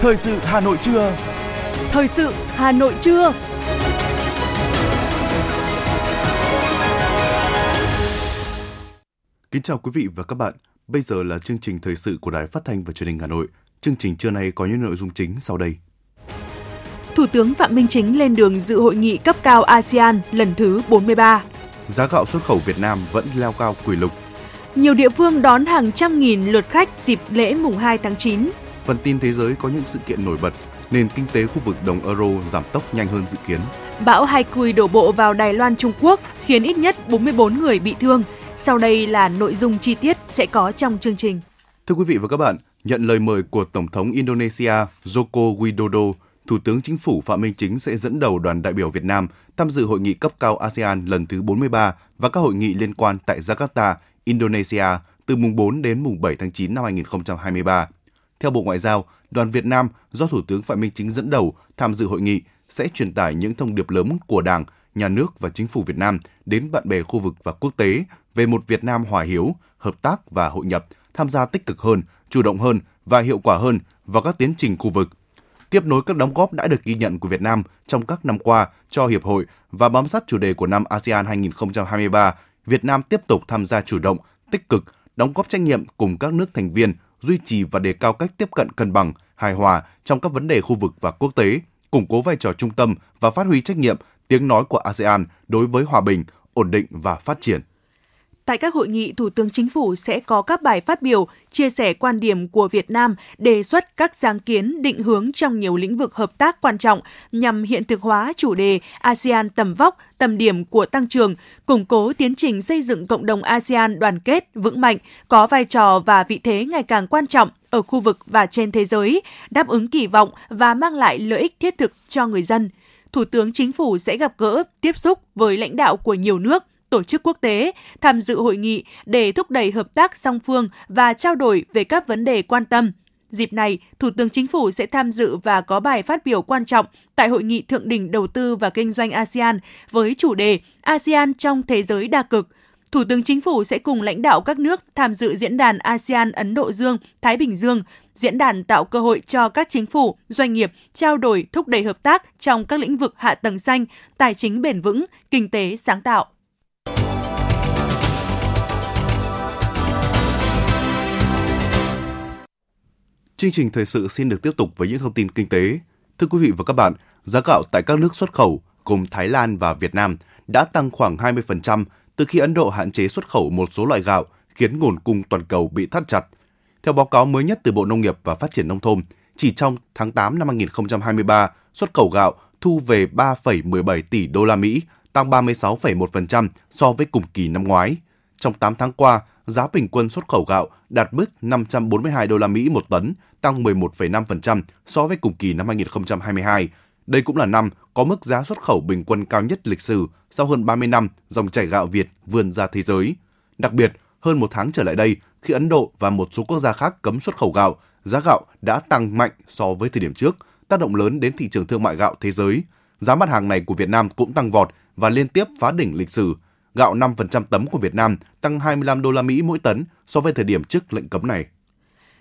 Thời sự Hà Nội trưa. Thời sự Hà Nội trưa. Kính chào quý vị và các bạn. Bây giờ là chương trình thời sự của Đài Phát thanh và Truyền hình Hà Nội. Chương trình trưa nay có những nội dung chính sau đây. Thủ tướng Phạm Minh Chính lên đường dự hội nghị cấp cao ASEAN lần thứ 43. Giá gạo xuất khẩu Việt Nam vẫn leo cao kỷ lục. Nhiều địa phương đón hàng trăm nghìn lượt khách dịp lễ mùng 2 tháng 9. Phần tin thế giới có những sự kiện nổi bật. Nền kinh tế khu vực đồng euro giảm tốc nhanh hơn dự kiến. Bão Haikui đổ bộ vào Đài Loan Trung Quốc khiến ít nhất 44 người bị thương. Sau đây là nội dung chi tiết sẽ có trong chương trình. Thưa quý vị và các bạn, nhận lời mời của Tổng thống Indonesia Joko Widodo, Thủ tướng Chính phủ Phạm Minh Chính sẽ dẫn đầu đoàn đại biểu Việt Nam tham dự hội nghị cấp cao ASEAN lần thứ 43 và các hội nghị liên quan tại Jakarta, Indonesia từ mùng 4 đến mùng 7 tháng 9 năm 2023. Theo Bộ Ngoại giao, đoàn Việt Nam do Thủ tướng Phạm Minh Chính dẫn đầu tham dự hội nghị sẽ truyền tải những thông điệp lớn của Đảng, Nhà nước và Chính phủ Việt Nam đến bạn bè khu vực và quốc tế về một Việt Nam hòa hiếu, hợp tác và hội nhập, tham gia tích cực hơn, chủ động hơn và hiệu quả hơn vào các tiến trình khu vực. Tiếp nối các đóng góp đã được ghi nhận của Việt Nam trong các năm qua cho Hiệp hội và bám sát chủ đề của năm ASEAN 2023, Việt Nam tiếp tục tham gia chủ động, tích cực, đóng góp trách nhiệm cùng các nước thành viên duy trì và đề cao cách tiếp cận cân bằng, hài hòa trong các vấn đề khu vực và quốc tế, củng cố vai trò trung tâm và phát huy trách nhiệm, tiếng nói của ASEAN đối với hòa bình, ổn định và phát triển. Tại các hội nghị, Thủ tướng Chính phủ sẽ có các bài phát biểu, chia sẻ quan điểm của Việt Nam, đề xuất các sáng kiến định hướng trong nhiều lĩnh vực hợp tác quan trọng nhằm hiện thực hóa chủ đề ASEAN tầm vóc, tầm điểm của tăng trưởng, củng cố tiến trình xây dựng cộng đồng ASEAN đoàn kết, vững mạnh, có vai trò và vị thế ngày càng quan trọng ở khu vực và trên thế giới, đáp ứng kỳ vọng và mang lại lợi ích thiết thực cho người dân. Thủ tướng Chính phủ sẽ gặp gỡ, tiếp xúc với lãnh đạo của nhiều nước, tổ chức quốc tế tham dự hội nghị để thúc đẩy hợp tác song phương và trao đổi về các vấn đề quan tâm. Dịp này, Thủ tướng Chính phủ sẽ tham dự và có bài phát biểu quan trọng tại Hội nghị Thượng đỉnh Đầu tư và Kinh doanh ASEAN với chủ đề ASEAN trong thế giới đa cực. Thủ tướng Chính phủ sẽ cùng lãnh đạo các nước tham dự diễn đàn ASEAN Ấn Độ Dương, Thái Bình Dương. Diễn đàn tạo cơ hội cho các chính phủ, doanh nghiệp trao đổi thúc đẩy hợp tác trong các lĩnh vực hạ tầng xanh, tài chính bền vững, kinh tế sáng tạo. Chương trình thời sự xin được tiếp tục với những thông tin kinh tế. Thưa quý vị và các bạn, giá gạo tại các nước xuất khẩu gồm Thái Lan và Việt Nam đã tăng khoảng 20% từ khi Ấn Độ hạn chế xuất khẩu một số loại gạo khiến nguồn cung toàn cầu bị thắt chặt. Theo báo cáo mới nhất từ Bộ Nông nghiệp và Phát triển Nông thôn, chỉ trong tháng 8 năm 2023, xuất khẩu gạo thu về 3,17 tỷ đô la Mỹ, tăng 36,1% so với cùng kỳ năm ngoái. Trong 8 tháng qua, giá bình quân xuất khẩu gạo đạt mức 542 đô la Mỹ một tấn, tăng 11,5% so với cùng kỳ năm 2022. Đây cũng là năm có mức giá xuất khẩu bình quân cao nhất lịch sử sau hơn 30 năm dòng chảy gạo Việt vươn ra thế giới. Đặc biệt, hơn một tháng trở lại đây, khi Ấn Độ và một số quốc gia khác cấm xuất khẩu gạo, giá gạo đã tăng mạnh so với thời điểm trước, tác động lớn đến thị trường thương mại gạo thế giới. Giá mặt hàng này của Việt Nam cũng tăng vọt và liên tiếp phá đỉnh lịch sử. Gạo 5% tấm của Việt Nam tăng 25 đô la Mỹ mỗi tấn so với thời điểm trước lệnh cấm này.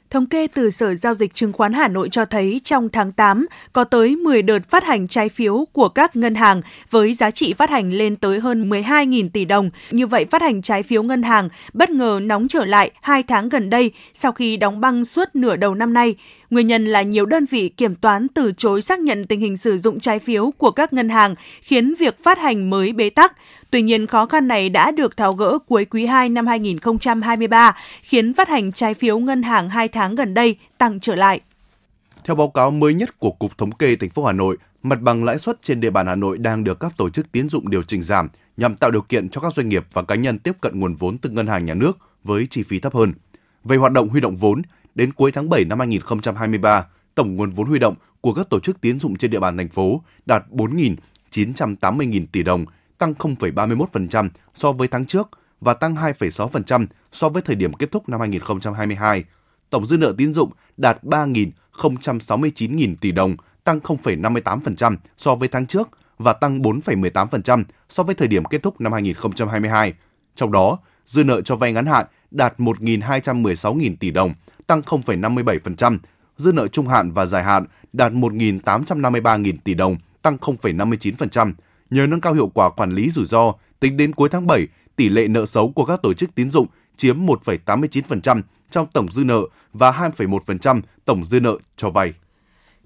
Thống kê từ Sở Giao dịch Chứng khoán Hà Nội cho thấy trong tháng 8 có tới 10 đợt phát hành trái phiếu của các ngân hàng với giá trị phát hành lên tới hơn 12.000 tỷ đồng. Như vậy, phát hành trái phiếu ngân hàng bất ngờ nóng trở lại hai tháng gần đây sau khi đóng băng suốt nửa đầu năm nay. Nguyên nhân là nhiều đơn vị kiểm toán từ chối xác nhận tình hình sử dụng trái phiếu của các ngân hàng, khiến việc phát hành mới bế tắc. Tuy nhiên, khó khăn này đã được tháo gỡ cuối quý 2 năm 2023, khiến phát hành trái phiếu ngân hàng 2 tháng gần đây tăng trở lại. Theo báo cáo mới nhất của Cục Thống kê thành phố Hà Nội, mặt bằng lãi suất trên địa bàn Hà Nội đang được các tổ chức tín dụng điều chỉnh giảm nhằm tạo điều kiện cho các doanh nghiệp và cá nhân tiếp cận nguồn vốn từ ngân hàng nhà nước với chi phí thấp hơn. Về hoạt động huy động vốn, đến cuối tháng 7 năm 2023, tổng nguồn vốn huy động của các tổ chức tín dụng trên địa bàn thành phố đạt 4.980.000 tỷ đồng, tăng 0,31% so với tháng trước và tăng 2,6% so với thời điểm kết thúc năm 2022. Tổng dư nợ tín dụng đạt 3.069.000 tỷ đồng, tăng 0,58% so với tháng trước và tăng 4,18% so với thời điểm kết thúc năm 2022. Trong đó, dư nợ cho vay ngắn hạn đạt 1.216.000 tỷ đồng, tăng 0,57%, dư nợ trung hạn và dài hạn đạt 1.853.000 tỷ đồng, tăng 0,59%. Nhờ nâng cao hiệu quả quản lý rủi ro, tính đến cuối tháng 7, tỷ lệ nợ xấu của các tổ chức tín dụng chiếm 1,89% trong tổng dư nợ và 2,1% tổng dư nợ cho vay.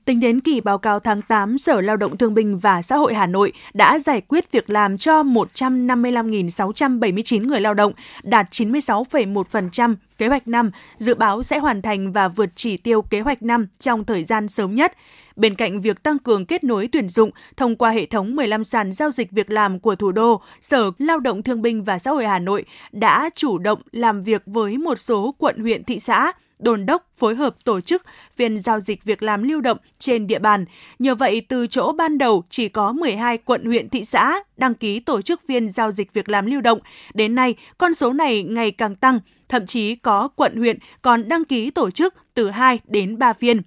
Tính đến kỳ báo cáo tháng 8, Sở Lao động Thương binh và Xã hội Hà Nội đã giải quyết việc làm cho 155.679 người lao động, đạt 96,1% kế hoạch năm, dự báo sẽ hoàn thành và vượt chỉ tiêu kế hoạch năm trong thời gian sớm nhất. Bên cạnh việc tăng cường kết nối tuyển dụng thông qua hệ thống 15 sàn giao dịch việc làm của thủ đô, Sở Lao động Thương binh và Xã hội Hà Nội đã chủ động làm việc với một số quận huyện thị xã đồn đốc phối hợp tổ chức phiên giao dịch việc làm lưu động trên địa bàn. Nhờ vậy, từ chỗ ban đầu chỉ có 12 quận huyện thị xã đăng ký tổ chức phiên giao dịch việc làm lưu động, đến nay con số này ngày càng tăng, thậm chí có quận huyện còn đăng ký tổ chức từ 2 đến 3 phiên.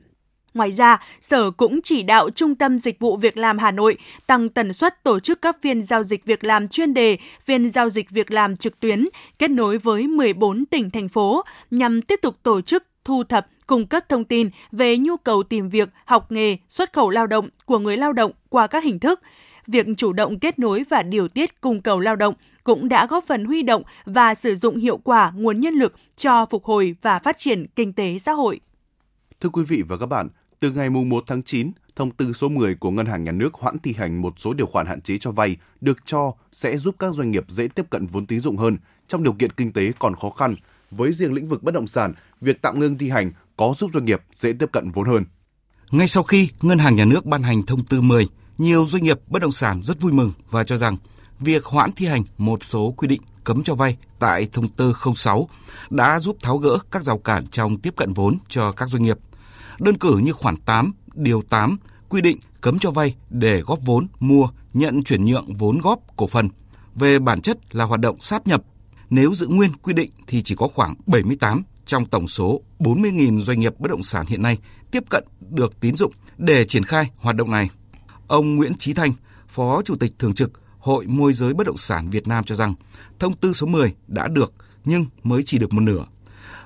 Ngoài ra, Sở cũng chỉ đạo Trung tâm Dịch vụ Việc làm Hà Nội tăng tần suất tổ chức các phiên giao dịch việc làm chuyên đề, phiên giao dịch việc làm trực tuyến, kết nối với 14 tỉnh, thành phố nhằm tiếp tục tổ chức thu thập, cung cấp thông tin về nhu cầu tìm việc, học nghề, xuất khẩu lao động của người lao động qua các hình thức. Việc chủ động kết nối và điều tiết cung cầu lao động cũng đã góp phần huy động và sử dụng hiệu quả nguồn nhân lực cho phục hồi và phát triển kinh tế xã hội. Thưa quý vị và các bạn, từ ngày 1 tháng 9, thông tư số 10 của Ngân hàng Nhà nước hoãn thi hành một số điều khoản hạn chế cho vay được cho sẽ giúp các doanh nghiệp dễ tiếp cận vốn tín dụng hơn trong điều kiện kinh tế còn khó khăn. Với riêng lĩnh vực bất động sản, việc tạm ngưng thi hành có giúp doanh nghiệp dễ tiếp cận vốn hơn. Ngay sau khi Ngân hàng Nhà nước ban hành thông tư 10, nhiều doanh nghiệp bất động sản rất vui mừng và cho rằng việc hoãn thi hành một số quy định cấm cho vay tại thông tư 06 đã giúp tháo gỡ các rào cản trong tiếp cận vốn cho các doanh nghiệp – Đơn cử như khoản 8, điều 8 quy định cấm cho vay để góp vốn mua, nhận chuyển nhượng vốn góp cổ phần. Về bản chất là hoạt động sáp nhập. Nếu giữ nguyên quy định thì chỉ có khoảng 78 trong tổng số 40.000 doanh nghiệp bất động sản hiện nay tiếp cận được tín dụng để triển khai hoạt động này. Ông Nguyễn Trí Thanh, Phó Chủ tịch Thường trực Hội Môi giới Bất động sản Việt Nam cho rằng thông tư số 10 đã được nhưng mới chỉ được một nửa.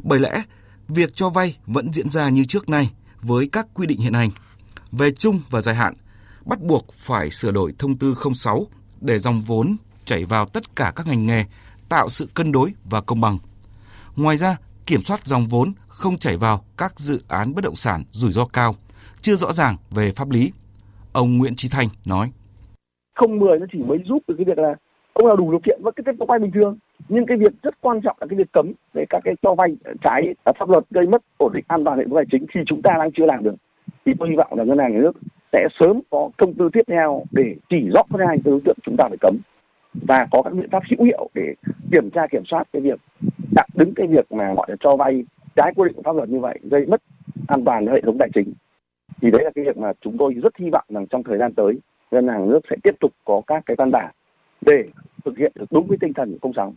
Bởi lẽ, việc cho vay vẫn diễn ra như trước nay với các quy định hiện hành. Về chung và dài hạn, bắt buộc phải sửa đổi thông tư 06 để dòng vốn chảy vào tất cả các ngành nghề, tạo sự cân đối và công bằng. Ngoài ra, kiểm soát dòng vốn không chảy vào các dự án bất động sản rủi ro cao, chưa rõ ràng về pháp lý. Ông Nguyễn Trí Thanh nói. Không 10 nó chỉ mới giúp được cái việc là ông nào đủ điều kiện, vẫn cứ tiếp tục vay bình thường. Nhưng cái việc rất quan trọng là cái việc cấm về các cái cho vay trái pháp luật gây mất ổn định an toàn hệ thống tài chính thì chúng ta đang chưa làm được. Thì tôi hy vọng là ngân hàng nhà nước sẽ sớm có công tư tiếp theo để chỉ rõ ra hai đối tượng chúng ta phải cấm và có các biện pháp hữu hiệu để kiểm tra, kiểm soát cái việc đặt đứng cái việc mà gọi là cho vay trái quy định của pháp luật như vậy, gây mất an toàn hệ thống tài chính. Thì đấy là cái việc mà chúng tôi rất hy vọng rằng trong thời gian tới ngân hàng nước sẽ tiếp tục có các cái văn bản để thực hiện được đúng với tinh thần của 06.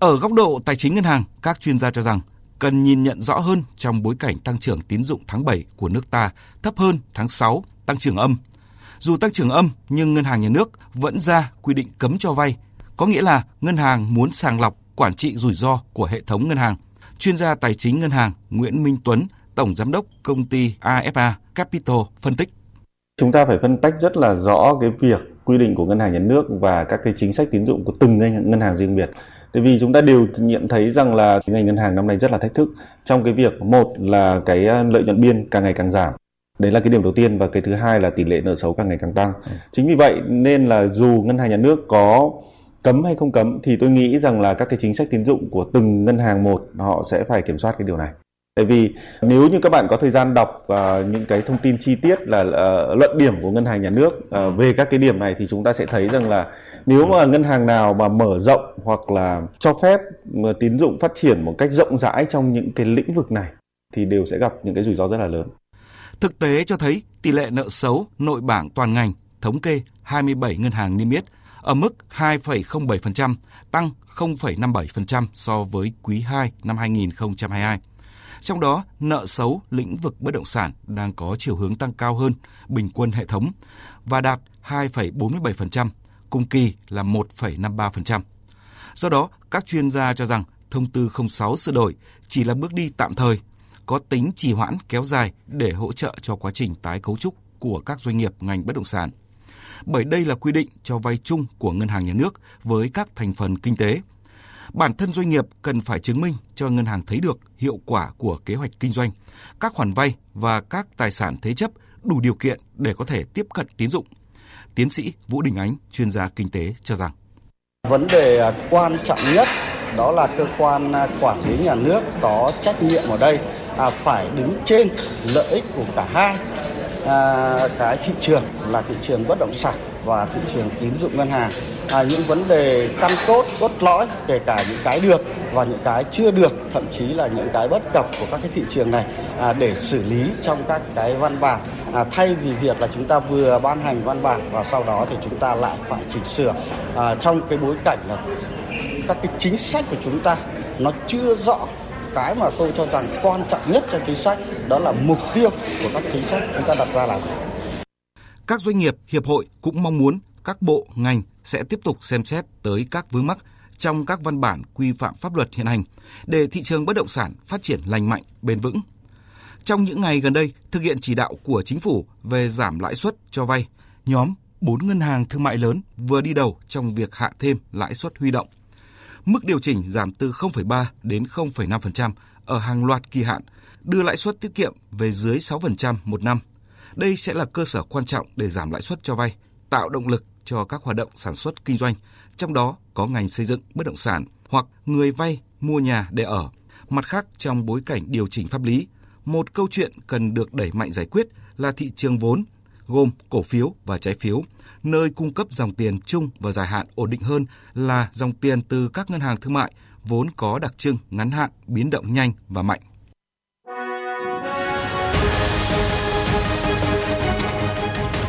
Ở góc độ tài chính ngân hàng, các chuyên gia cho rằng cần nhìn nhận rõ hơn trong bối cảnh tăng trưởng tín dụng tháng 7 của nước ta thấp hơn tháng 6, tăng trưởng âm. Dù tăng trưởng âm nhưng ngân hàng nhà nước vẫn ra quy định cấm cho vay, có nghĩa là ngân hàng muốn sàng lọc quản trị rủi ro của hệ thống ngân hàng. Chuyên gia tài chính ngân hàng Nguyễn Minh Tuấn, tổng giám đốc công ty AFA Capital phân tích. Chúng ta phải phân tách rất là rõ cái việc quy định của ngân hàng nhà nước và các cái chính sách tín dụng của từng ngân hàng riêng biệt Tại vì chúng ta đều nhận thấy rằng là ngành ngân hàng năm nay rất là thách thức trong cái việc một là cái ờ, lợi nhuận biên càng ngày càng giảm. Đấy là cái điểm đầu tiên và cái thứ hai là tỷ lệ nợ xấu càng ngày càng tăng. Ừ. Chính vì vậy nên là dù ngân hàng nhà nước có cấm hay không cấm thì tôi nghĩ rằng là các cái chính sách tín dụng của từng ngân hàng một họ sẽ phải kiểm soát cái điều này. Tại vì nếu như các bạn có thời gian đọc uh, những cái thông tin chi tiết là uh, luận điểm của ngân hàng nhà nước uh, về các cái điểm này thì chúng ta sẽ thấy rằng là nếu mà ngân hàng nào mà mở rộng hoặc là cho phép tín dụng phát triển một cách rộng rãi trong những cái lĩnh vực này thì đều sẽ gặp những cái rủi ro rất là lớn. Thực tế cho thấy tỷ lệ nợ xấu nội bảng toàn ngành thống kê 27 ngân hàng niêm yết ở mức 2,07%, tăng 0,57% so với quý 2 năm 2022. Trong đó, nợ xấu lĩnh vực bất động sản đang có chiều hướng tăng cao hơn bình quân hệ thống và đạt 2,47%, cùng kỳ là 1,53%. Do đó, các chuyên gia cho rằng thông tư 06 sửa đổi chỉ là bước đi tạm thời. có tính trì hoãn kéo dài để hỗ trợ cho quá trình tái cấu trúc của các doanh nghiệp ngành bất động sản. Bởi đây là quy định cho vay chung của ngân hàng nhà nước với các thành phần kinh tế. Bản thân doanh nghiệp cần phải chứng minh cho ngân hàng thấy được hiệu quả của kế hoạch kinh doanh, các khoản vay và các tài sản thế chấp đủ điều kiện để có thể tiếp cận tín dụng. Tiến sĩ Vũ Đình Ánh, chuyên gia kinh tế cho rằng Vấn đề quan trọng nhất đó là cơ quan quản lý nhà nước có trách nhiệm ở đây à, phải đứng trên lợi ích của cả hai à, cái thị trường là thị trường bất động sản và thị trường tín dụng ngân hàng à, những vấn đề căn cốt cốt lõi kể cả những cái được và những cái chưa được thậm chí là những cái bất cập của các cái thị trường này à, để xử lý trong các cái văn bản. À, thay vì việc là chúng ta vừa ban hành văn bản và sau đó thì chúng ta lại phải chỉnh sửa. À, trong cái bối cảnh là các cái chính sách của chúng ta nó chưa rõ cái mà tôi cho rằng quan trọng nhất trong chính sách đó là mục tiêu của các chính sách chúng ta đặt ra là các doanh nghiệp, hiệp hội cũng mong muốn các bộ, ngành sẽ tiếp tục xem xét tới các vướng mắc trong các văn bản quy phạm pháp luật hiện hành để thị trường bất động sản phát triển lành mạnh, bền vững. Trong những ngày gần đây, thực hiện chỉ đạo của chính phủ về giảm lãi suất cho vay, nhóm 4 ngân hàng thương mại lớn vừa đi đầu trong việc hạ thêm lãi suất huy động. Mức điều chỉnh giảm từ 0,3 đến 0,5% ở hàng loạt kỳ hạn, đưa lãi suất tiết kiệm về dưới 6% một năm. Đây sẽ là cơ sở quan trọng để giảm lãi suất cho vay, tạo động lực cho các hoạt động sản xuất kinh doanh, trong đó có ngành xây dựng bất động sản hoặc người vay mua nhà để ở. Mặt khác, trong bối cảnh điều chỉnh pháp lý, một câu chuyện cần được đẩy mạnh giải quyết là thị trường vốn, gồm cổ phiếu và trái phiếu, nơi cung cấp dòng tiền chung và dài hạn ổn định hơn là dòng tiền từ các ngân hàng thương mại vốn có đặc trưng ngắn hạn, biến động nhanh và mạnh.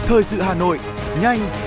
Thời sự Hà Nội, nhanh,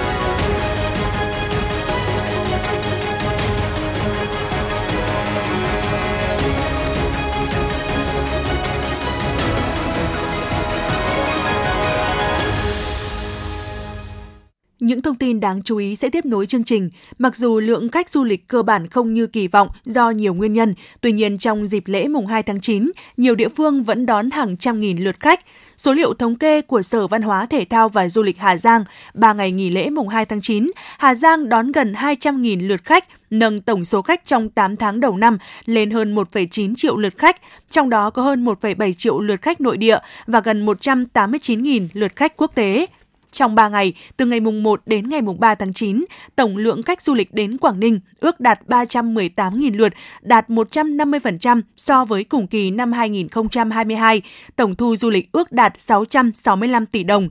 Những thông tin đáng chú ý sẽ tiếp nối chương trình. Mặc dù lượng khách du lịch cơ bản không như kỳ vọng do nhiều nguyên nhân, tuy nhiên trong dịp lễ mùng 2 tháng 9, nhiều địa phương vẫn đón hàng trăm nghìn lượt khách. Số liệu thống kê của Sở Văn hóa Thể thao và Du lịch Hà Giang, 3 ngày nghỉ lễ mùng 2 tháng 9, Hà Giang đón gần 200.000 lượt khách, nâng tổng số khách trong 8 tháng đầu năm lên hơn 1,9 triệu lượt khách, trong đó có hơn 1,7 triệu lượt khách nội địa và gần 189.000 lượt khách quốc tế. Trong 3 ngày, từ ngày mùng 1 đến ngày mùng 3 tháng 9, tổng lượng khách du lịch đến Quảng Ninh ước đạt 318.000 lượt, đạt 150% so với cùng kỳ năm 2022. Tổng thu du lịch ước đạt 665 tỷ đồng.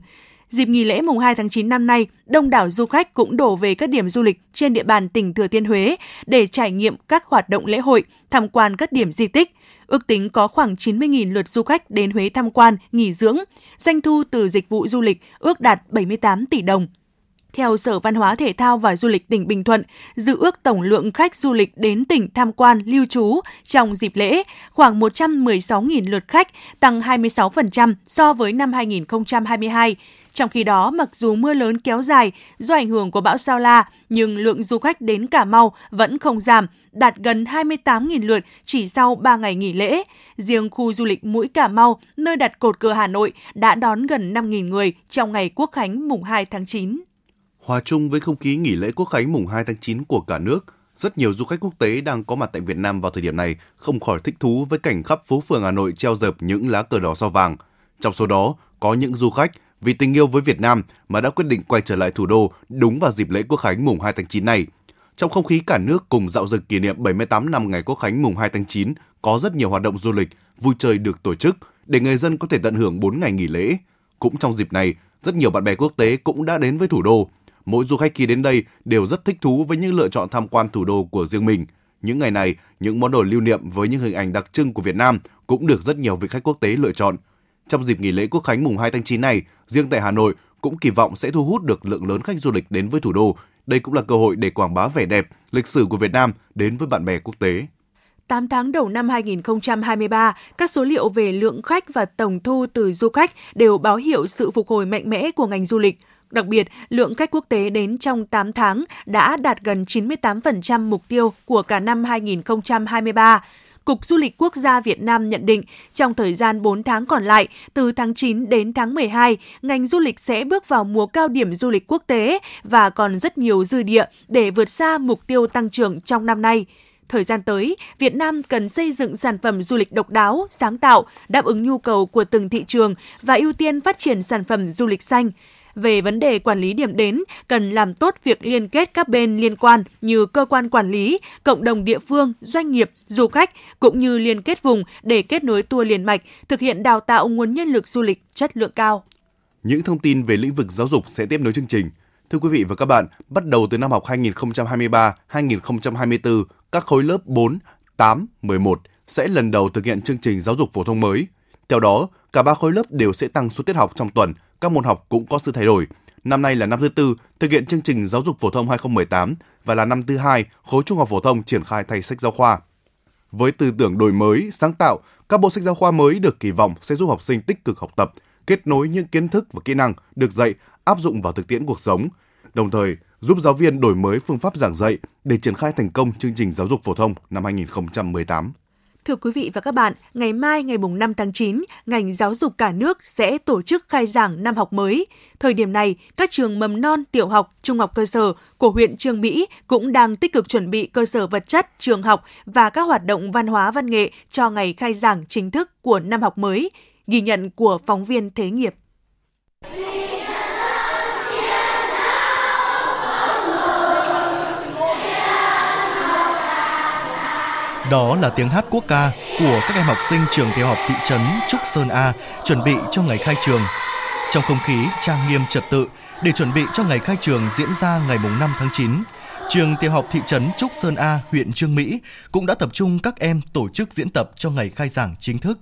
Dịp nghỉ lễ mùng 2 tháng 9 năm nay, đông đảo du khách cũng đổ về các điểm du lịch trên địa bàn tỉnh Thừa Thiên Huế để trải nghiệm các hoạt động lễ hội, tham quan các điểm di tích. Ước tính có khoảng 90.000 lượt du khách đến Huế tham quan, nghỉ dưỡng. Doanh thu từ dịch vụ du lịch ước đạt 78 tỷ đồng. Theo Sở Văn hóa Thể thao và Du lịch tỉnh Bình Thuận, dự ước tổng lượng khách du lịch đến tỉnh tham quan lưu trú trong dịp lễ khoảng 116.000 lượt khách, tăng 26% so với năm 2022. Trong khi đó, mặc dù mưa lớn kéo dài do ảnh hưởng của bão Sao La, nhưng lượng du khách đến Cà Mau vẫn không giảm, đạt gần 28.000 lượt chỉ sau 3 ngày nghỉ lễ. Riêng khu du lịch Mũi Cà Mau, nơi đặt cột cờ Hà Nội, đã đón gần 5.000 người trong ngày Quốc khánh mùng 2 tháng 9. Hòa chung với không khí nghỉ lễ Quốc khánh mùng 2 tháng 9 của cả nước, rất nhiều du khách quốc tế đang có mặt tại Việt Nam vào thời điểm này không khỏi thích thú với cảnh khắp phố phường Hà Nội treo dợp những lá cờ đỏ sao vàng. Trong số đó, có những du khách vì tình yêu với Việt Nam mà đã quyết định quay trở lại thủ đô đúng vào dịp lễ Quốc khánh mùng 2 tháng 9 này. Trong không khí cả nước cùng dạo dực kỷ niệm 78 năm ngày Quốc khánh mùng 2 tháng 9, có rất nhiều hoạt động du lịch, vui chơi được tổ chức để người dân có thể tận hưởng 4 ngày nghỉ lễ. Cũng trong dịp này, rất nhiều bạn bè quốc tế cũng đã đến với thủ đô. Mỗi du khách khi đến đây đều rất thích thú với những lựa chọn tham quan thủ đô của riêng mình. Những ngày này, những món đồ lưu niệm với những hình ảnh đặc trưng của Việt Nam cũng được rất nhiều vị khách quốc tế lựa chọn. Trong dịp nghỉ lễ Quốc khánh mùng 2 tháng 9 này, riêng tại Hà Nội cũng kỳ vọng sẽ thu hút được lượng lớn khách du lịch đến với thủ đô. Đây cũng là cơ hội để quảng bá vẻ đẹp, lịch sử của Việt Nam đến với bạn bè quốc tế. 8 tháng đầu năm 2023, các số liệu về lượng khách và tổng thu từ du khách đều báo hiệu sự phục hồi mạnh mẽ của ngành du lịch. Đặc biệt, lượng khách quốc tế đến trong 8 tháng đã đạt gần 98% mục tiêu của cả năm 2023. Cục Du lịch Quốc gia Việt Nam nhận định trong thời gian 4 tháng còn lại, từ tháng 9 đến tháng 12, ngành du lịch sẽ bước vào mùa cao điểm du lịch quốc tế và còn rất nhiều dư địa để vượt xa mục tiêu tăng trưởng trong năm nay. Thời gian tới, Việt Nam cần xây dựng sản phẩm du lịch độc đáo, sáng tạo, đáp ứng nhu cầu của từng thị trường và ưu tiên phát triển sản phẩm du lịch xanh. Về vấn đề quản lý điểm đến, cần làm tốt việc liên kết các bên liên quan như cơ quan quản lý, cộng đồng địa phương, doanh nghiệp, du khách, cũng như liên kết vùng để kết nối tour liền mạch, thực hiện đào tạo nguồn nhân lực du lịch chất lượng cao. Những thông tin về lĩnh vực giáo dục sẽ tiếp nối chương trình. Thưa quý vị và các bạn, bắt đầu từ năm học 2023-2024, các khối lớp 4, 8, 11 sẽ lần đầu thực hiện chương trình giáo dục phổ thông mới. Theo đó, cả ba khối lớp đều sẽ tăng số tiết học trong tuần, các môn học cũng có sự thay đổi. Năm nay là năm thứ tư thực hiện chương trình giáo dục phổ thông 2018 và là năm thứ hai khối trung học phổ thông triển khai thay sách giáo khoa. Với tư tưởng đổi mới, sáng tạo, các bộ sách giáo khoa mới được kỳ vọng sẽ giúp học sinh tích cực học tập, kết nối những kiến thức và kỹ năng được dạy áp dụng vào thực tiễn cuộc sống, đồng thời giúp giáo viên đổi mới phương pháp giảng dạy để triển khai thành công chương trình giáo dục phổ thông năm 2018. Thưa quý vị và các bạn, ngày mai ngày 5 tháng 9, ngành giáo dục cả nước sẽ tổ chức khai giảng năm học mới. Thời điểm này, các trường mầm non, tiểu học, trung học cơ sở của huyện Trương Mỹ cũng đang tích cực chuẩn bị cơ sở vật chất, trường học và các hoạt động văn hóa văn nghệ cho ngày khai giảng chính thức của năm học mới. Ghi nhận của phóng viên Thế nghiệp. Đó là tiếng hát quốc ca của các em học sinh trường tiểu học thị trấn Trúc Sơn A chuẩn bị cho ngày khai trường. Trong không khí trang nghiêm trật tự để chuẩn bị cho ngày khai trường diễn ra ngày 5 tháng 9, trường tiểu học thị trấn Trúc Sơn A, huyện Trương Mỹ cũng đã tập trung các em tổ chức diễn tập cho ngày khai giảng chính thức.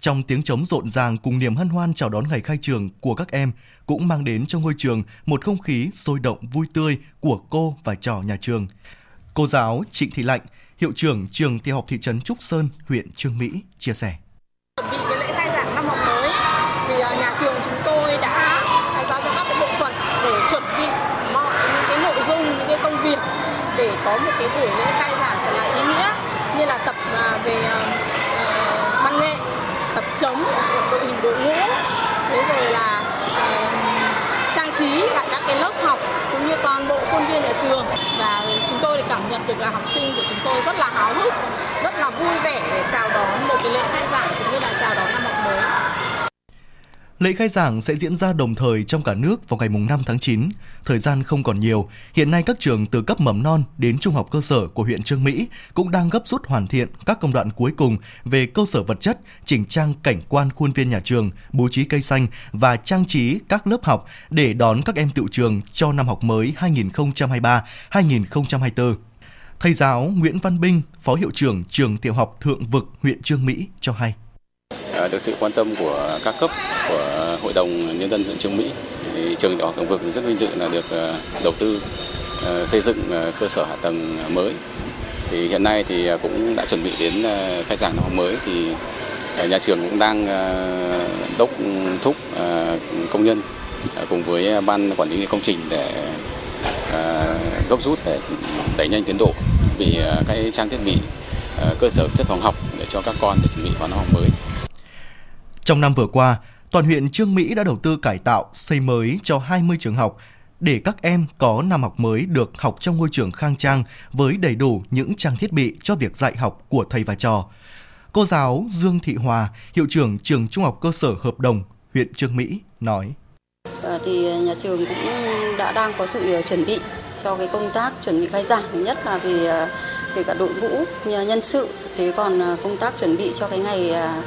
Trong tiếng trống rộn ràng cùng niềm hân hoan chào đón ngày khai trường của các em cũng mang đến cho ngôi trường một không khí sôi động vui tươi của cô và trò nhà trường. Cô giáo Trịnh Thị Lạnh, hiệu trưởng trường tiểu học thị trấn Trúc Sơn, huyện Trương Mỹ chia sẻ. Chuẩn bị cái lễ khai giảng năm học mới thì à, nhà trường chúng tôi đã à, giao cho các cái bộ phận để chuẩn bị mọi những cái nội dung, những cái công việc để có một cái buổi lễ khai giảng thật là ý nghĩa như là tập à, về văn nghệ, tập trống, đội hình đội ngũ, thế rồi là trang trí lại các cái lớp học cũng như toàn bộ khuôn viên nhà trường và chúng tôi cảm nhận được là học sinh của chúng tôi rất là háo hức, rất là vui vẻ để chào đón một cái lễ khai giảng cũng như là chào đón năm học mới. Lễ khai giảng sẽ diễn ra đồng thời trong cả nước vào ngày 5 tháng 9. Thời gian không còn nhiều, hiện nay các trường từ cấp mầm non đến trung học cơ sở của huyện Trương Mỹ cũng đang gấp rút hoàn thiện các công đoạn cuối cùng về cơ sở vật chất, chỉnh trang cảnh quan khuôn viên nhà trường, bố trí cây xanh và trang trí các lớp học để đón các em tự trường cho năm học mới 2023-2024. Thầy giáo Nguyễn Văn Binh, Phó Hiệu trưởng trường tiểu học Thượng Vực, huyện Trương Mỹ cho hay. À, được sự quan tâm của các cấp của Hội đồng Nhân dân huyện Trương Mỹ, thì trường Đại học Thượng Vực rất vinh dự là được à, đầu tư à, xây dựng cơ sở hạ tầng mới. Thì hiện nay thì cũng đã chuẩn bị đến khai giảng năm học mới thì nhà trường cũng đang đốc thúc công nhân cùng với ban quản lý công trình để gấp rút để đẩy nhanh tiến độ bị cái trang thiết bị cơ sở chất phòng học để cho các con để chuẩn bị vào năm học mới. Trong năm vừa qua, toàn huyện Trương Mỹ đã đầu tư cải tạo, xây mới cho 20 trường học để các em có năm học mới được học trong ngôi trường khang trang với đầy đủ những trang thiết bị cho việc dạy học của thầy và trò. Cô giáo Dương Thị Hòa, hiệu trưởng trường Trung học cơ sở Hợp Đồng, huyện Trương Mỹ nói: à, thì nhà trường cũng đã đang có sự ờ, chuẩn bị cho cái công tác chuẩn bị khai giảng thứ nhất là về kể cả đội ngũ nhân sự thế còn à, công tác chuẩn bị cho cái ngày à,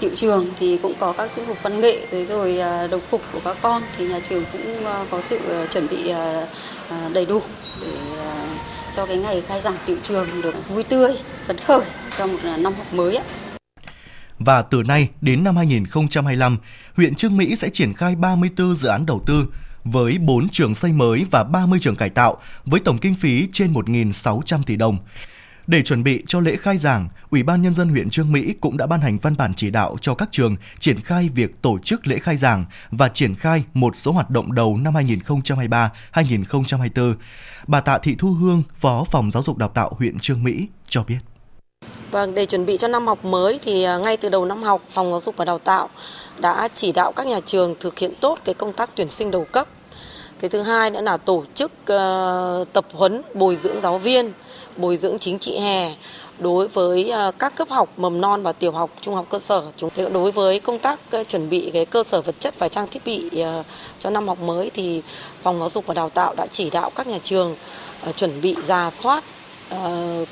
tiệu trường thì cũng có các tiết mục văn nghệ rồi rồi đồng phục của các con thì nhà trường cũng có sự chuẩn bị đầy đủ để cho cái ngày khai giảng tiệu trường được vui tươi phấn khởi cho một năm học mới ạ. Và từ nay đến năm 2025, huyện Trương Mỹ sẽ triển khai 34 dự án đầu tư với 4 trường xây mới và 30 trường cải tạo với tổng kinh phí trên 1.600 tỷ đồng. Để chuẩn bị cho lễ khai giảng, Ủy ban Nhân dân huyện Trương Mỹ cũng đã ban hành văn bản chỉ đạo cho các trường triển khai việc tổ chức lễ khai giảng và triển khai một số hoạt động đầu năm 2023-2024. Bà Tạ Thị Thu Hương, Phó Phòng Giáo dục Đào tạo huyện Trương Mỹ cho biết. Vâng, để chuẩn bị cho năm học mới thì à, ngay từ đầu năm học, Phòng Giáo dục và Đào tạo đã chỉ đạo các nhà trường thực hiện tốt cái công tác tuyển sinh đầu cấp. Cái thứ hai nữa là tổ chức uh, tập huấn bồi dưỡng giáo viên, bồi dưỡng chính trị hè đối với uh, các cấp học mầm non và tiểu học, trung học cơ sở. Chúng đối với công tác uh, chuẩn bị cái cơ sở vật chất và trang thiết bị uh, cho năm học mới thì Phòng Giáo dục và Đào tạo đã chỉ đạo các nhà trường uh, chuẩn bị ra soát uh,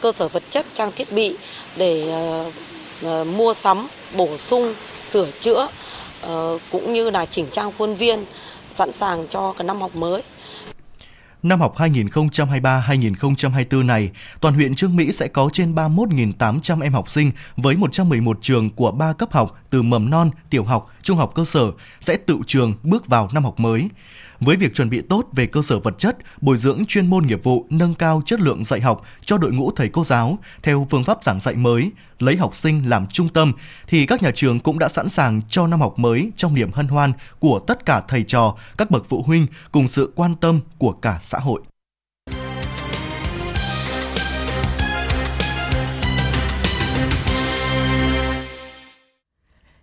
cơ sở vật chất, trang thiết bị để uh, uh, mua sắm, bổ sung, sửa chữa uh, cũng như là chỉnh trang khuôn viên sẵn sàng cho cái năm học mới. Năm học 2023-2024 này, toàn huyện Trương Mỹ sẽ có trên 31.800 em học sinh với 111 trường của 3 cấp học từ mầm non, tiểu học, trung học cơ sở sẽ tự trường bước vào năm học mới với việc chuẩn bị tốt về cơ sở vật chất, bồi dưỡng chuyên môn nghiệp vụ, nâng cao chất lượng dạy học cho đội ngũ thầy cô giáo theo phương pháp giảng dạy mới, lấy học sinh làm trung tâm thì các nhà trường cũng đã sẵn sàng cho năm học mới trong niềm hân hoan của tất cả thầy trò, các bậc phụ huynh cùng sự quan tâm của cả xã hội.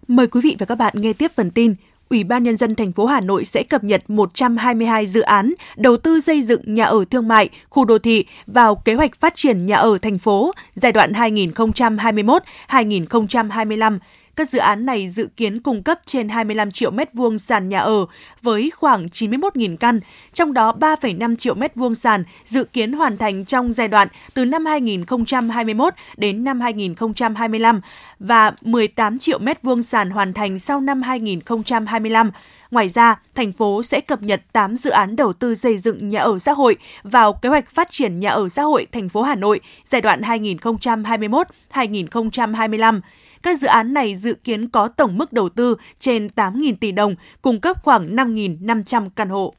Mời quý vị và các bạn nghe tiếp phần tin Ủy ban Nhân dân thành phố Hà Nội sẽ cập nhật 122 dự án đầu tư xây dựng nhà ở thương mại, khu đô thị vào kế hoạch phát triển nhà ở thành phố giai đoạn 2021-2025 các dự án này dự kiến cung cấp trên 25 triệu mét vuông sàn nhà ở với khoảng 91.000 căn, trong đó 3,5 triệu mét vuông sàn dự kiến hoàn thành trong giai đoạn từ năm 2021 đến năm 2025 và 18 triệu mét vuông sàn hoàn thành sau năm 2025. Ngoài ra, thành phố sẽ cập nhật 8 dự án đầu tư xây dựng nhà ở xã hội vào kế hoạch phát triển nhà ở xã hội thành phố Hà Nội giai đoạn 2021-2025. Các dự án này dự kiến có tổng mức đầu tư trên 8.000 tỷ đồng, cung cấp khoảng 5.500 căn hộ.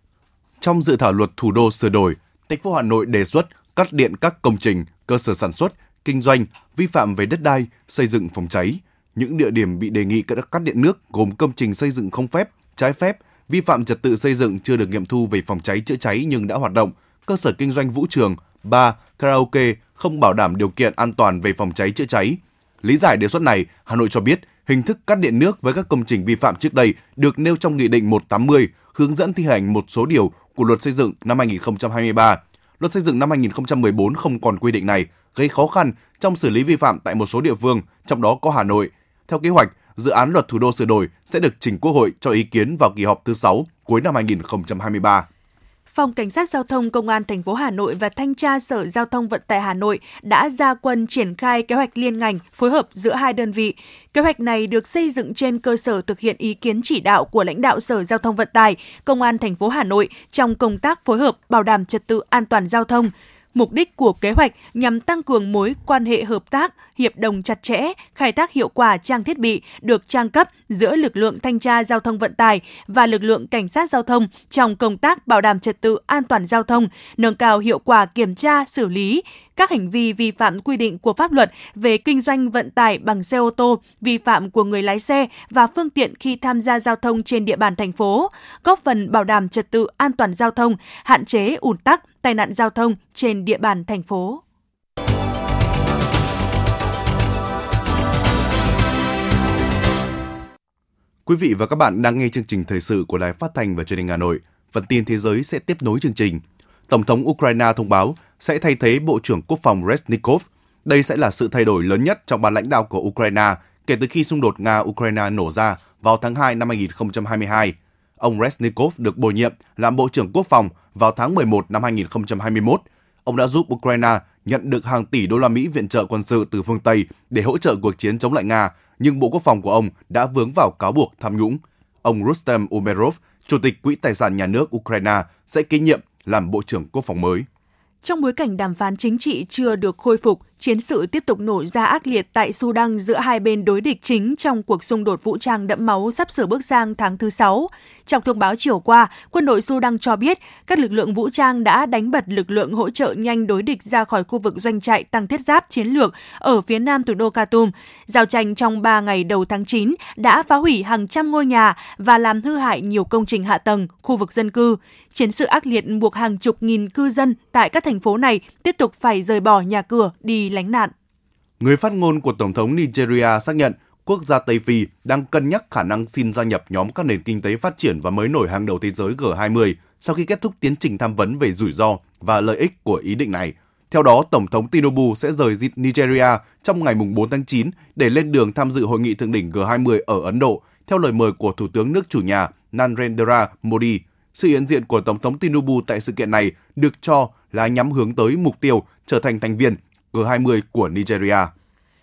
Trong dự thảo luật thủ đô sửa đổi, thành phố Hà Nội đề xuất cắt điện các công trình, cơ sở sản xuất, kinh doanh vi phạm về đất đai, xây dựng phòng cháy. Những địa điểm bị đề nghị cắt điện nước gồm công trình xây dựng không phép, trái phép, vi phạm trật tự xây dựng chưa được nghiệm thu về phòng cháy chữa cháy nhưng đã hoạt động, cơ sở kinh doanh vũ trường, bar, karaoke không bảo đảm điều kiện an toàn về phòng cháy chữa cháy, Lý giải đề xuất này, Hà Nội cho biết hình thức cắt điện nước với các công trình vi phạm trước đây được nêu trong Nghị định 180 hướng dẫn thi hành một số điều của Luật Xây dựng năm 2023. Luật Xây dựng năm 2014 không còn quy định này, gây khó khăn trong xử lý vi phạm tại một số địa phương, trong đó có Hà Nội. Theo kế hoạch, dự án luật thủ đô sửa đổi sẽ được trình Quốc hội cho ý kiến vào kỳ họp thứ 6 cuối năm 2023. Phòng Cảnh sát Giao thông Công an thành phố Hà Nội và Thanh tra Sở Giao thông Vận tải Hà Nội đã ra quân triển khai kế hoạch liên ngành phối hợp giữa hai đơn vị. Kế hoạch này được xây dựng trên cơ sở thực hiện ý kiến chỉ đạo của lãnh đạo Sở Giao thông Vận tải, Công an thành phố Hà Nội trong công tác phối hợp bảo đảm trật tự an toàn giao thông, Mục đích của kế hoạch nhằm tăng cường mối quan hệ hợp tác, hiệp đồng chặt chẽ, khai thác hiệu quả trang thiết bị được trang cấp giữa lực lượng thanh tra giao thông vận tải và lực lượng cảnh sát giao thông trong công tác bảo đảm trật tự an toàn giao thông, nâng cao hiệu quả kiểm tra, xử lý, các hành vi vi phạm quy định của pháp luật về kinh doanh vận tải bằng xe ô tô, vi phạm của người lái xe và phương tiện khi tham gia giao thông trên địa bàn thành phố, góp phần bảo đảm trật tự an toàn giao thông, hạn chế ùn tắc, tai nạn giao thông trên địa bàn thành phố. Quý vị và các bạn đang nghe chương trình thời sự của Đài Phát thanh và Truyền hình Hà Nội. Phần tin thế giới sẽ tiếp nối chương trình. Tổng thống Ukraine thông báo sẽ thay thế Bộ trưởng Quốc phòng Resnikov. Đây sẽ là sự thay đổi lớn nhất trong ban lãnh đạo của Ukraine kể từ khi xung đột Nga-Ukraine nổ ra vào tháng 2 năm 2022. Ông Resnikov được bổ nhiệm làm Bộ trưởng Quốc phòng vào tháng 11 năm 2021. Ông đã giúp Ukraine nhận được hàng tỷ đô la Mỹ viện trợ quân sự từ phương Tây để hỗ trợ cuộc chiến chống lại Nga, nhưng Bộ Quốc phòng của ông đã vướng vào cáo buộc tham nhũng. Ông Rustem Umerov, Chủ tịch Quỹ Tài sản Nhà nước Ukraine, sẽ kế nhiệm làm Bộ trưởng Quốc phòng mới. Trong bối cảnh đàm phán chính trị chưa được khôi phục, Chiến sự tiếp tục nổ ra ác liệt tại Sudan giữa hai bên đối địch chính trong cuộc xung đột vũ trang đẫm máu sắp sửa bước sang tháng thứ sáu. Trong thông báo chiều qua, quân đội Sudan cho biết các lực lượng vũ trang đã đánh bật lực lượng hỗ trợ nhanh đối địch ra khỏi khu vực doanh trại tăng thiết giáp chiến lược ở phía nam thủ đô Khartoum. Giao tranh trong 3 ngày đầu tháng 9 đã phá hủy hàng trăm ngôi nhà và làm hư hại nhiều công trình hạ tầng, khu vực dân cư. Chiến sự ác liệt buộc hàng chục nghìn cư dân tại các thành phố này tiếp tục phải rời bỏ nhà cửa đi lánh nạn. Người phát ngôn của Tổng thống Nigeria xác nhận quốc gia Tây Phi đang cân nhắc khả năng xin gia nhập nhóm các nền kinh tế phát triển và mới nổi hàng đầu thế giới G20 sau khi kết thúc tiến trình tham vấn về rủi ro và lợi ích của ý định này. Theo đó, Tổng thống Tinubu sẽ rời Nigeria trong ngày 4 tháng 9 để lên đường tham dự hội nghị thượng đỉnh G20 ở Ấn Độ, theo lời mời của Thủ tướng nước chủ nhà Narendra Modi. Sự hiện diện của Tổng thống Tinubu tại sự kiện này được cho là nhắm hướng tới mục tiêu trở thành thành viên G20 của Nigeria.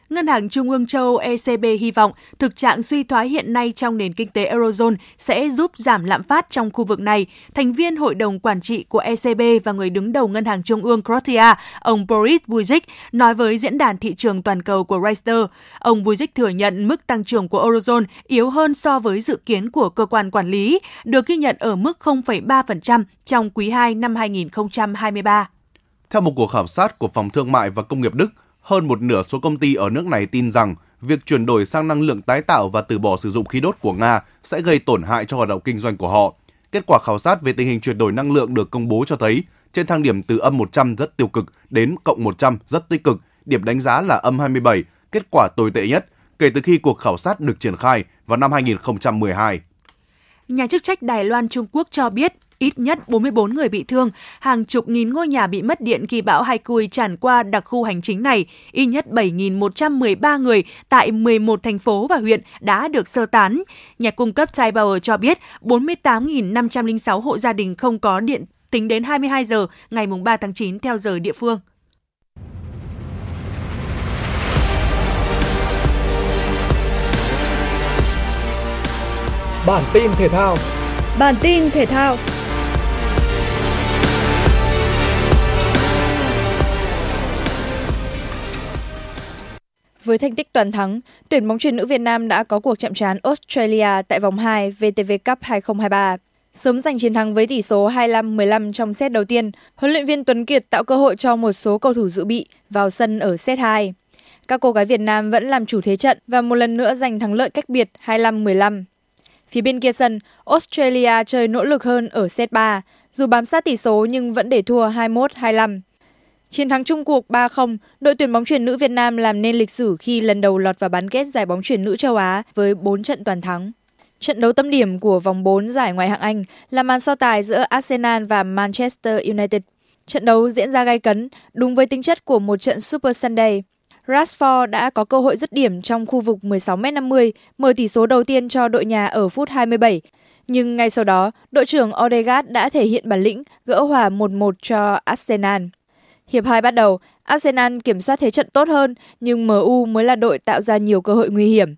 Ngân hàng Trung ương châu ECB hy vọng thực trạng suy thoái hiện nay trong nền kinh tế Eurozone sẽ giúp giảm lạm phát trong khu vực này. Thành viên Hội đồng Quản trị của ECB và người đứng đầu Ngân hàng Trung ương Croatia, ông Boris Vujic, nói với diễn đàn thị trường toàn cầu của Reuters. Ông Vujic thừa nhận mức tăng trưởng của Eurozone yếu hơn so với dự kiến của cơ quan quản lý, được ghi nhận ở mức 0,3% trong quý 2 năm 2023. Theo một cuộc khảo sát của Phòng Thương mại và Công nghiệp Đức, hơn một nửa số công ty ở nước này tin rằng việc chuyển đổi sang năng lượng tái tạo và từ bỏ sử dụng khí đốt của Nga sẽ gây tổn hại cho hoạt động kinh doanh của họ. Kết quả khảo sát về tình hình chuyển đổi năng lượng được công bố cho thấy, trên thang điểm từ âm 100 rất tiêu cực đến cộng 100 rất tích cực, điểm đánh giá là âm 27, kết quả tồi tệ nhất kể từ khi cuộc khảo sát được triển khai vào năm 2012. Nhà chức trách Đài Loan Trung Quốc cho biết ít nhất 44 người bị thương, hàng chục nghìn ngôi nhà bị mất điện khi bão Haikui tràn qua đặc khu hành chính này. Ít nhất 7.113 người tại 11 thành phố và huyện đã được sơ tán. Nhà cung cấp Tai Power cho biết 48.506 hộ gia đình không có điện tính đến 22 giờ ngày 3 tháng 9 theo giờ địa phương. Bản tin thể thao Bản tin thể thao Với thành tích toàn thắng, tuyển bóng chuyền nữ Việt Nam đã có cuộc chạm trán Australia tại vòng 2 VTV Cup 2023. Sớm giành chiến thắng với tỷ số 25-15 trong set đầu tiên, huấn luyện viên Tuấn Kiệt tạo cơ hội cho một số cầu thủ dự bị vào sân ở set 2. Các cô gái Việt Nam vẫn làm chủ thế trận và một lần nữa giành thắng lợi cách biệt 25-15. Phía bên kia sân, Australia chơi nỗ lực hơn ở set 3, dù bám sát tỷ số nhưng vẫn để thua 21-25. Chiến thắng chung cuộc 3-0, đội tuyển bóng chuyền nữ Việt Nam làm nên lịch sử khi lần đầu lọt vào bán kết giải bóng chuyền nữ châu Á với 4 trận toàn thắng. Trận đấu tâm điểm của vòng 4 giải ngoại hạng Anh là màn so tài giữa Arsenal và Manchester United. Trận đấu diễn ra gay cấn, đúng với tính chất của một trận Super Sunday. Rashford đã có cơ hội dứt điểm trong khu vực 16m50, mở tỷ số đầu tiên cho đội nhà ở phút 27. Nhưng ngay sau đó, đội trưởng Odegaard đã thể hiện bản lĩnh gỡ hòa 1-1 cho Arsenal. Hiệp 2 bắt đầu, Arsenal kiểm soát thế trận tốt hơn, nhưng MU mới là đội tạo ra nhiều cơ hội nguy hiểm.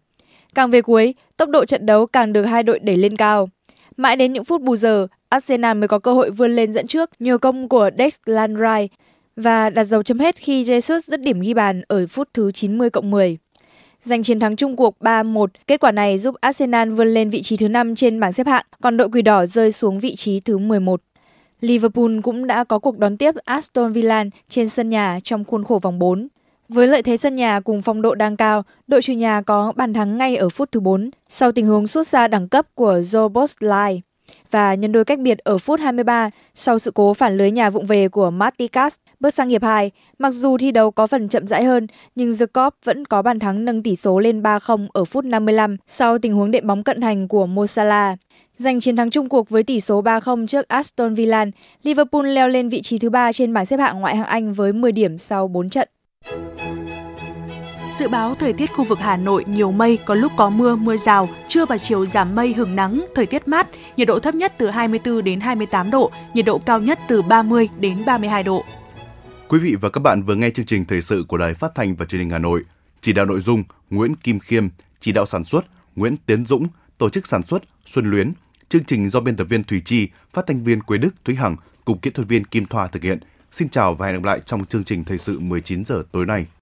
Càng về cuối, tốc độ trận đấu càng được hai đội đẩy lên cao. Mãi đến những phút bù giờ, Arsenal mới có cơ hội vươn lên dẫn trước nhờ công của Declan Rice và đặt dấu chấm hết khi Jesus dứt điểm ghi bàn ở phút thứ 90 cộng 10. Giành chiến thắng chung cuộc 3-1, kết quả này giúp Arsenal vươn lên vị trí thứ 5 trên bảng xếp hạng, còn đội Quỷ Đỏ rơi xuống vị trí thứ 11. Liverpool cũng đã có cuộc đón tiếp Aston Villa trên sân nhà trong khuôn khổ vòng 4. Với lợi thế sân nhà cùng phong độ đang cao, đội chủ nhà có bàn thắng ngay ở phút thứ 4 sau tình huống sút xa đẳng cấp của Joe Bosley và nhân đôi cách biệt ở phút 23 sau sự cố phản lưới nhà vụng về của Matikas bước sang hiệp 2. Mặc dù thi đấu có phần chậm rãi hơn, nhưng The vẫn có bàn thắng nâng tỷ số lên 3-0 ở phút 55 sau tình huống đệm bóng cận thành của Mo Salah. Giành chiến thắng chung cuộc với tỷ số 3-0 trước Aston Villa, Liverpool leo lên vị trí thứ ba trên bảng xếp hạng ngoại hạng Anh với 10 điểm sau 4 trận. Dự báo thời tiết khu vực Hà Nội nhiều mây, có lúc có mưa, mưa rào, trưa và chiều giảm mây hừng nắng, thời tiết mát, nhiệt độ thấp nhất từ 24 đến 28 độ, nhiệt độ cao nhất từ 30 đến 32 độ. Quý vị và các bạn vừa nghe chương trình thời sự của Đài Phát thanh và Truyền hình Hà Nội. Chỉ đạo nội dung Nguyễn Kim Khiêm, chỉ đạo sản xuất Nguyễn Tiến Dũng, tổ chức sản xuất Xuân Luyến. Chương trình do biên tập viên thủy Chi, phát thanh viên Quế Đức, Thúy Hằng cùng kỹ thuật viên Kim Thoa thực hiện. Xin chào và hẹn gặp lại trong chương trình thời sự 19 giờ tối nay.